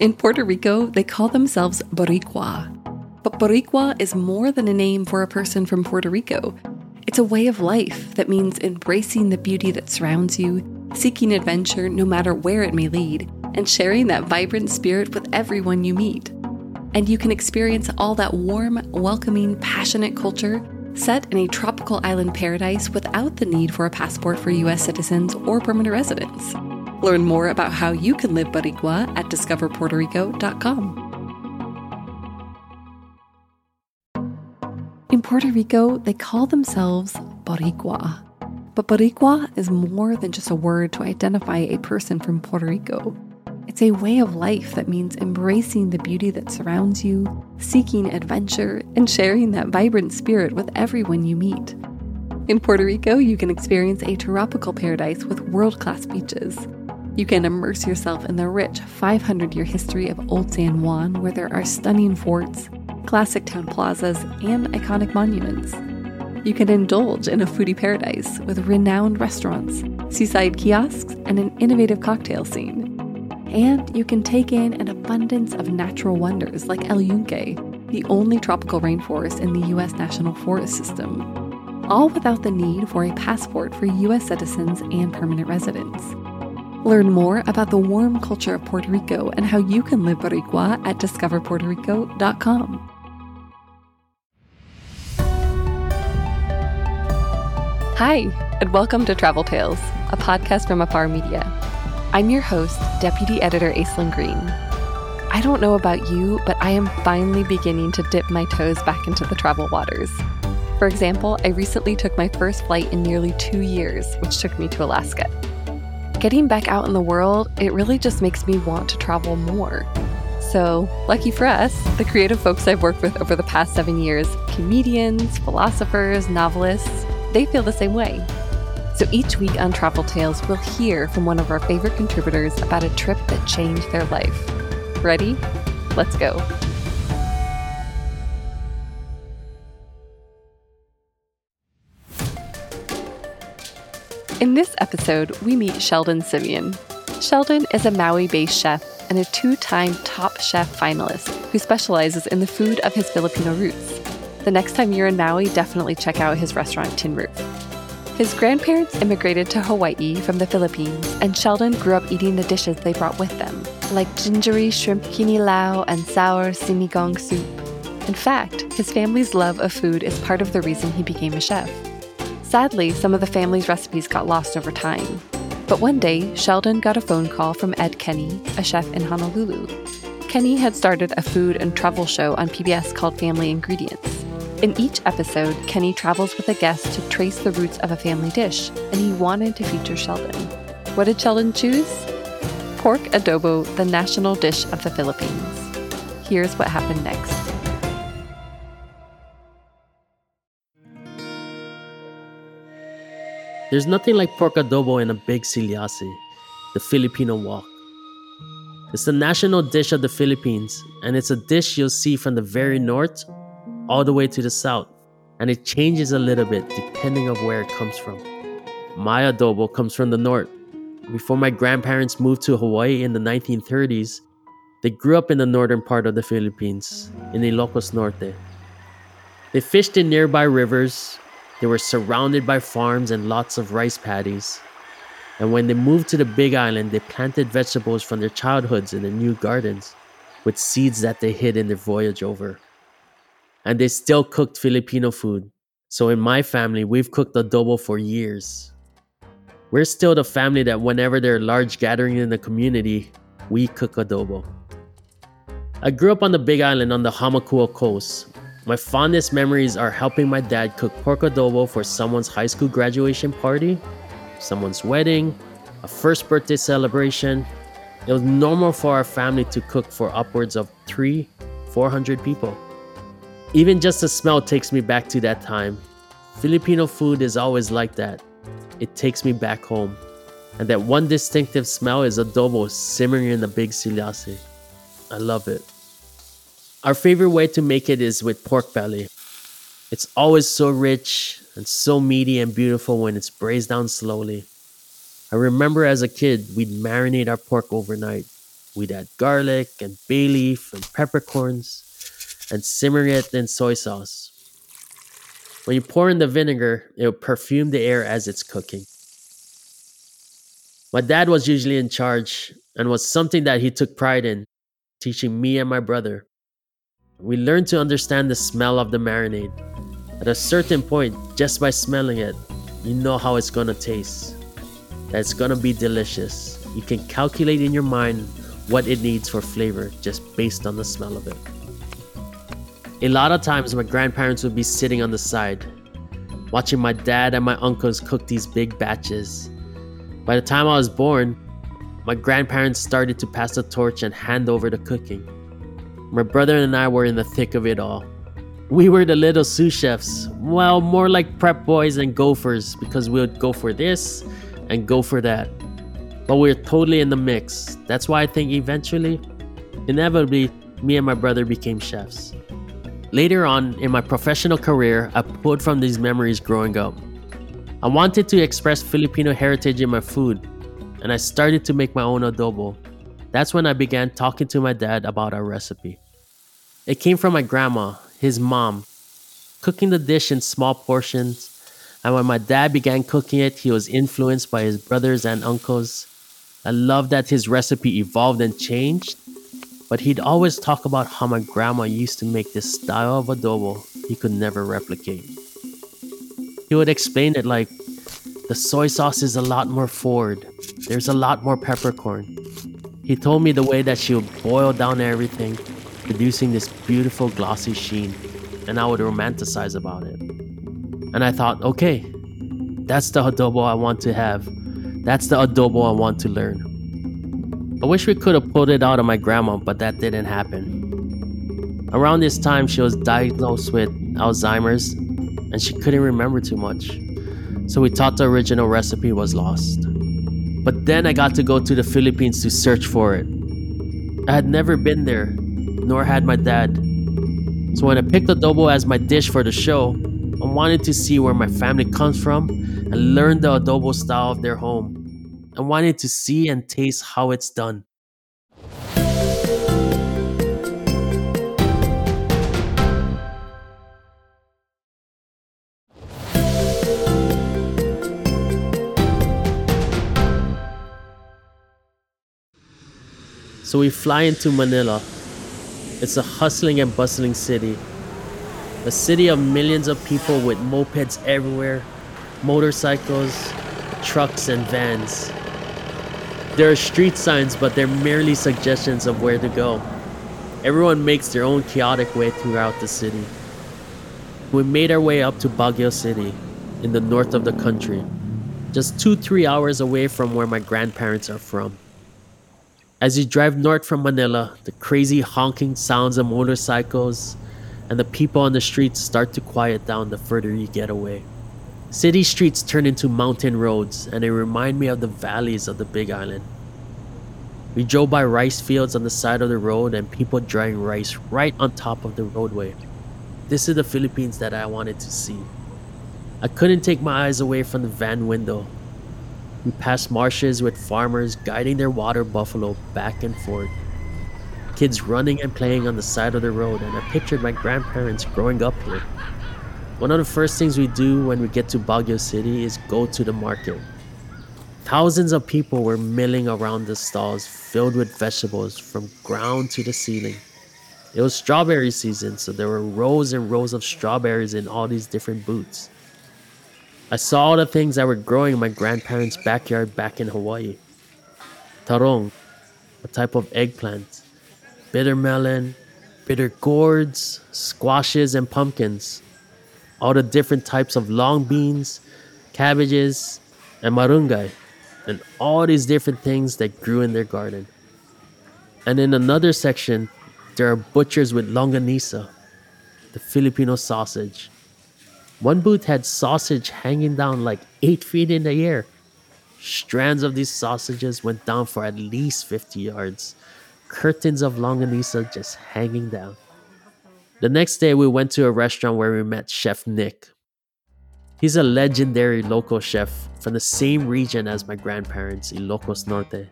In Puerto Rico, they call themselves Boricua. But Boricua is more than a name for a person from Puerto Rico. It's a way of life that means embracing the beauty that surrounds you, seeking adventure no matter where it may lead, and sharing that vibrant spirit with everyone you meet. And you can experience all that warm, welcoming, passionate culture set in a tropical island paradise without the need for a passport for US citizens or permanent residents. Learn more about how you can live Boricua at discoverpuertorico.com. In Puerto Rico, they call themselves Boricua. But Boricua is more than just a word to identify a person from Puerto Rico. It's a way of life that means embracing the beauty that surrounds you, seeking adventure, and sharing that vibrant spirit with everyone you meet. In Puerto Rico, you can experience a tropical paradise with world class beaches. You can immerse yourself in the rich 500 year history of Old San Juan, where there are stunning forts, classic town plazas, and iconic monuments. You can indulge in a foodie paradise with renowned restaurants, seaside kiosks, and an innovative cocktail scene. And you can take in an abundance of natural wonders like El Yunque, the only tropical rainforest in the U.S. National Forest System, all without the need for a passport for U.S. citizens and permanent residents. Learn more about the warm culture of Puerto Rico and how you can live Boricua at discoverpuertorico.com. Hi, and welcome to Travel Tales, a podcast from Afar Media. I'm your host, Deputy Editor Aislyn Greene. I don't know about you, but I am finally beginning to dip my toes back into the travel waters. For example, I recently took my first flight in nearly two years, which took me to Alaska. Getting back out in the world, it really just makes me want to travel more. So, lucky for us, the creative folks I've worked with over the past seven years comedians, philosophers, novelists they feel the same way. So each week on Travel Tales, we'll hear from one of our favorite contributors about a trip that changed their life. Ready? Let's go. In this episode, we meet Sheldon Simeon. Sheldon is a Maui based chef and a two time Top Chef finalist who specializes in the food of his Filipino roots. The next time you're in Maui, definitely check out his restaurant, Tin Roof. His grandparents immigrated to Hawaii from the Philippines, and Sheldon grew up eating the dishes they brought with them, like gingery shrimp kinilaw and sour sinigang soup. In fact, his family's love of food is part of the reason he became a chef. Sadly, some of the family's recipes got lost over time. But one day, Sheldon got a phone call from Ed Kenney, a chef in Honolulu. Kenney had started a food and travel show on PBS called Family Ingredients. In each episode, Kenney travels with a guest to trace the roots of a family dish, and he wanted to feature Sheldon. What did Sheldon choose? Pork adobo, the national dish of the Philippines. Here's what happened next. There's nothing like pork adobo in a big siliasi, the Filipino wok. It's the national dish of the Philippines, and it's a dish you'll see from the very north all the way to the south, and it changes a little bit depending of where it comes from. My adobo comes from the north. Before my grandparents moved to Hawaii in the 1930s, they grew up in the northern part of the Philippines, in Ilocos Norte. They fished in nearby rivers, they were surrounded by farms and lots of rice paddies. And when they moved to the Big Island, they planted vegetables from their childhoods in the new gardens with seeds that they hid in their voyage over and they still cooked Filipino food. So in my family, we've cooked adobo for years. We're still the family that whenever there are large gatherings in the community, we cook adobo. I grew up on the Big Island on the Hamakua coast. My fondest memories are helping my dad cook pork adobo for someone's high school graduation party, someone's wedding, a first birthday celebration. It was normal for our family to cook for upwards of three, 400 people. Even just the smell takes me back to that time. Filipino food is always like that. It takes me back home. And that one distinctive smell is adobo simmering in the big siliasi. I love it. Our favorite way to make it is with pork belly. It's always so rich and so meaty and beautiful when it's braised down slowly. I remember as a kid, we'd marinate our pork overnight, We'd add garlic and bay leaf and peppercorns and simmer it in soy sauce. When you pour in the vinegar, it will perfume the air as it's cooking. My dad was usually in charge and was something that he took pride in, teaching me and my brother. We learn to understand the smell of the marinade. At a certain point, just by smelling it, you know how it's gonna taste. That it's gonna be delicious. You can calculate in your mind what it needs for flavor just based on the smell of it. A lot of times, my grandparents would be sitting on the side, watching my dad and my uncles cook these big batches. By the time I was born, my grandparents started to pass the torch and hand over the cooking. My brother and I were in the thick of it all. We were the little sous chefs, well, more like prep boys and gophers because we would go for this and go for that. But we we're totally in the mix. That's why I think eventually, inevitably, me and my brother became chefs. Later on in my professional career, I pulled from these memories growing up. I wanted to express Filipino heritage in my food, and I started to make my own adobo. That's when I began talking to my dad about our recipe. It came from my grandma, his mom, cooking the dish in small portions, and when my dad began cooking it, he was influenced by his brothers and uncles. I love that his recipe evolved and changed, but he'd always talk about how my grandma used to make this style of adobo he could never replicate. He would explain it like the soy sauce is a lot more forward, there's a lot more peppercorn. He told me the way that she would boil down everything, producing this beautiful glossy sheen, and I would romanticize about it. And I thought, okay, that's the adobo I want to have. That's the adobo I want to learn. I wish we could have pulled it out of my grandma, but that didn't happen. Around this time, she was diagnosed with Alzheimer's and she couldn't remember too much. So we thought the original recipe was lost. But then I got to go to the Philippines to search for it. I had never been there, nor had my dad. So when I picked adobo as my dish for the show, I wanted to see where my family comes from and learn the adobo style of their home and wanted to see and taste how it's done. So we fly into Manila. It's a hustling and bustling city. A city of millions of people with mopeds everywhere, motorcycles, trucks, and vans. There are street signs, but they're merely suggestions of where to go. Everyone makes their own chaotic way throughout the city. We made our way up to Baguio City, in the north of the country, just two, three hours away from where my grandparents are from. As you drive north from Manila, the crazy honking sounds of motorcycles and the people on the streets start to quiet down the further you get away. City streets turn into mountain roads and they remind me of the valleys of the Big Island. We drove by rice fields on the side of the road and people drying rice right on top of the roadway. This is the Philippines that I wanted to see. I couldn't take my eyes away from the van window. We passed marshes with farmers guiding their water buffalo back and forth. Kids running and playing on the side of the road, and I pictured my grandparents growing up here. One of the first things we do when we get to Baguio City is go to the market. Thousands of people were milling around the stalls filled with vegetables from ground to the ceiling. It was strawberry season, so there were rows and rows of strawberries in all these different booths. I saw all the things that were growing in my grandparents' backyard back in Hawaii. Tarong, a type of eggplant, bitter melon, bitter gourds, squashes, and pumpkins all the different types of long beans, cabbages, and marunggay, and all these different things that grew in their garden. And in another section, there are butchers with longanisa, the Filipino sausage. One booth had sausage hanging down like 8 feet in the air. Strands of these sausages went down for at least 50 yards. Curtains of longanisa just hanging down. The next day, we went to a restaurant where we met Chef Nick. He's a legendary local chef from the same region as my grandparents, Ilocos Norte.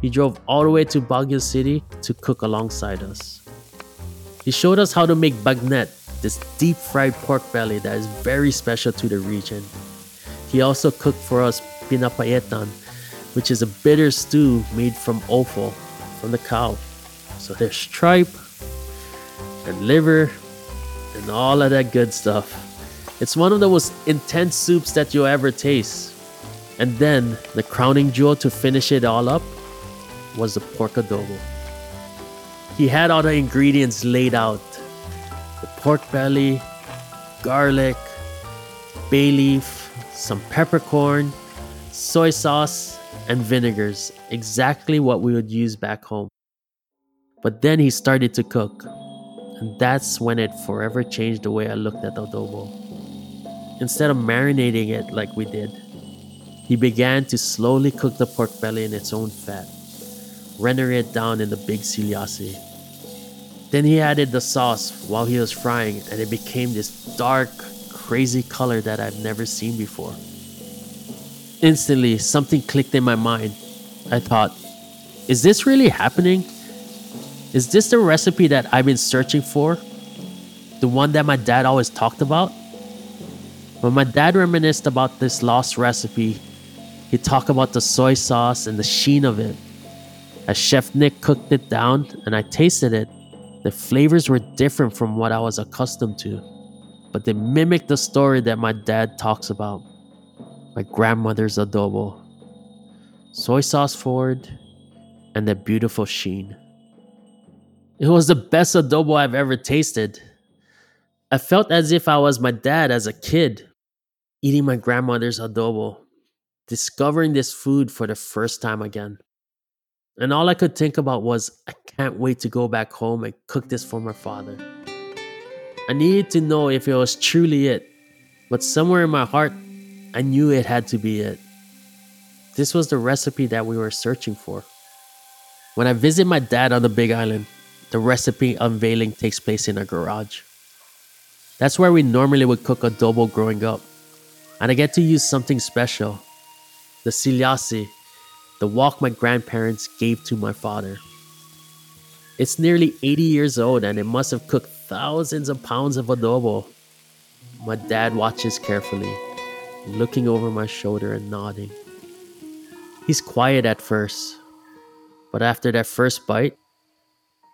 he drove all the way to Baguio City to cook alongside us. He showed us how to make bagnet, this deep fried pork belly that is very special to the region. He also cooked for us pinapaitan, which is a bitter stew made from offal, from the cow. So there's tripe and liver and all of that good stuff. It's one of the most intense soups that you'll ever taste. And then the crowning jewel to finish it all up was the pork adobo. He had all the ingredients laid out pork belly, garlic, bay leaf, some peppercorn, soy sauce, and vinegars, exactly what we would use back home. But then he started to cook, and that's when it forever changed the way I looked at adobo. Instead of marinating it like we did, he began to slowly cook the pork belly in its own fat, rendering it down in the big siliasi. Then he added the sauce while he was frying, and it became this dark, crazy color that I've never seen before. Instantly, something clicked in my mind. I thought, is this really happening? Is this the recipe that I've been searching for? The one that my dad always talked about? When my dad reminisced about this lost recipe, he talked about the soy sauce and the sheen of it. As Chef Nick cooked it down and I tasted it, the flavors were different from what I was accustomed to, but they mimicked the story that my dad talks about my grandmother's adobo, soy sauce forward, and the beautiful sheen. It was the best adobo I've ever tasted. I felt as if I was my dad as a kid, eating my grandmother's adobo, discovering this food for the first time again. And all I could think about was, I can't wait to go back home and cook this for my father. I needed to know if it was truly it, but somewhere in my heart, I knew it had to be it. This was the recipe that we were searching for. When I visit my dad on the Big Island, the recipe unveiling takes place in a garage. That's where we normally would cook adobo growing up. And I get to use something special the siliasi the walk my grandparents gave to my father. It's nearly 80 years old and it must have cooked thousands of pounds of adobo. My dad watches carefully, looking over my shoulder and nodding. He's quiet at first, but after that first bite,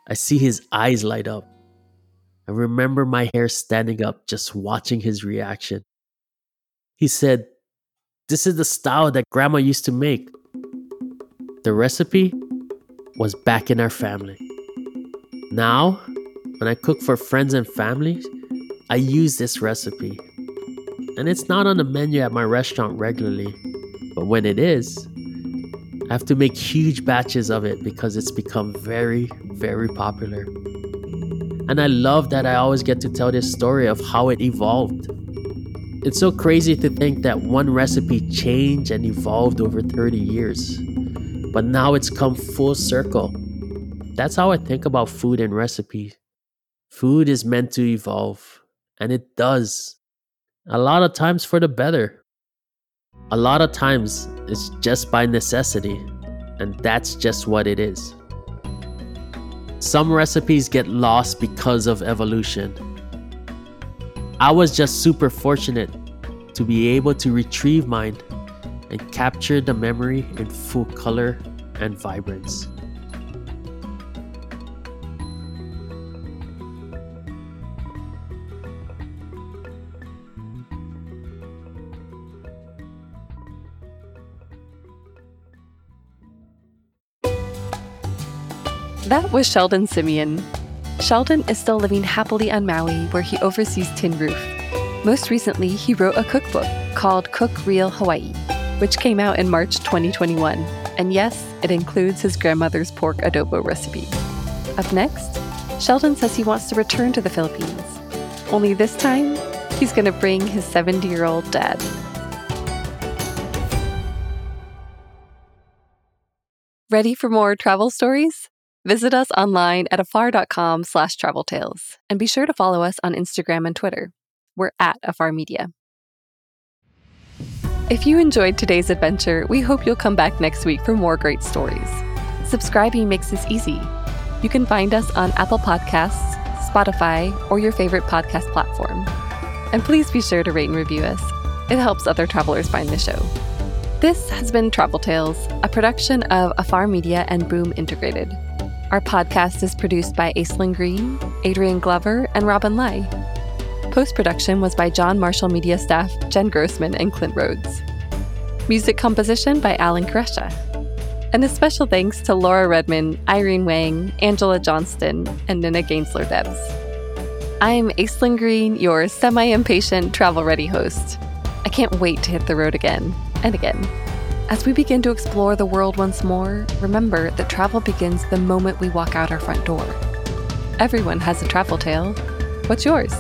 I see his eyes light up. I remember my hair standing up just watching his reaction. He said, This is the style that grandma used to make. The recipe was back in our family. Now, when I cook for friends and family, I use this recipe. And it's not on the menu at my restaurant regularly, but when it is, I have to make huge batches of it because it's become very, very popular. And I love that I always get to tell this story of how it evolved. It's so crazy to think that one recipe changed and evolved over 30 years but now it's come full circle. That's how I think about food and recipes. Food is meant to evolve, and it does. A lot of times for the better. A lot of times it's just by necessity, and that's just what it is. Some recipes get lost because of evolution. I was just super fortunate to be able to retrieve mine and capture the memory in full color and vibrance. That was Sheldon Simeon. Sheldon is still living happily on Maui, where he oversees Tin Roof. Most recently, he wrote a cookbook called Cook Real Hawaii which came out in March 2021. And yes, it includes his grandmother's pork adobo recipe. Up next, Sheldon says he wants to return to the Philippines. Only this time, he's going to bring his 70 year old dad. Ready for more travel stories? Visit us online at afar.com slash travel tales and be sure to follow us on Instagram and Twitter. We're at Afar Media. If you enjoyed today's adventure, we hope you'll come back next week for more great stories. subscribing makes this easy. You can find us on Apple Podcasts, Spotify, or your favorite podcast platform. And please be sure to rate and review us. It helps other travelers find the show. This has been Travel Tales, a production of Afar Media and Boom Integrated. Our podcast is produced by Aislyn Greene, Adrian Glover, and Robin Lai. Post production was by John Marshall Media staff Jen Grossman and Clint Rhodes. Music composition by Alan Koresha. And a special thanks to Laura Redman, Irene Wang, Angela Johnston, and Nina Gainsler Debs. I'm Aislyn Greene, your semi impatient travel ready host. I can't wait to hit the road again and again. As we begin to explore the world once more, remember that travel begins the moment we walk out our front door. Everyone has a travel tale. What's yours?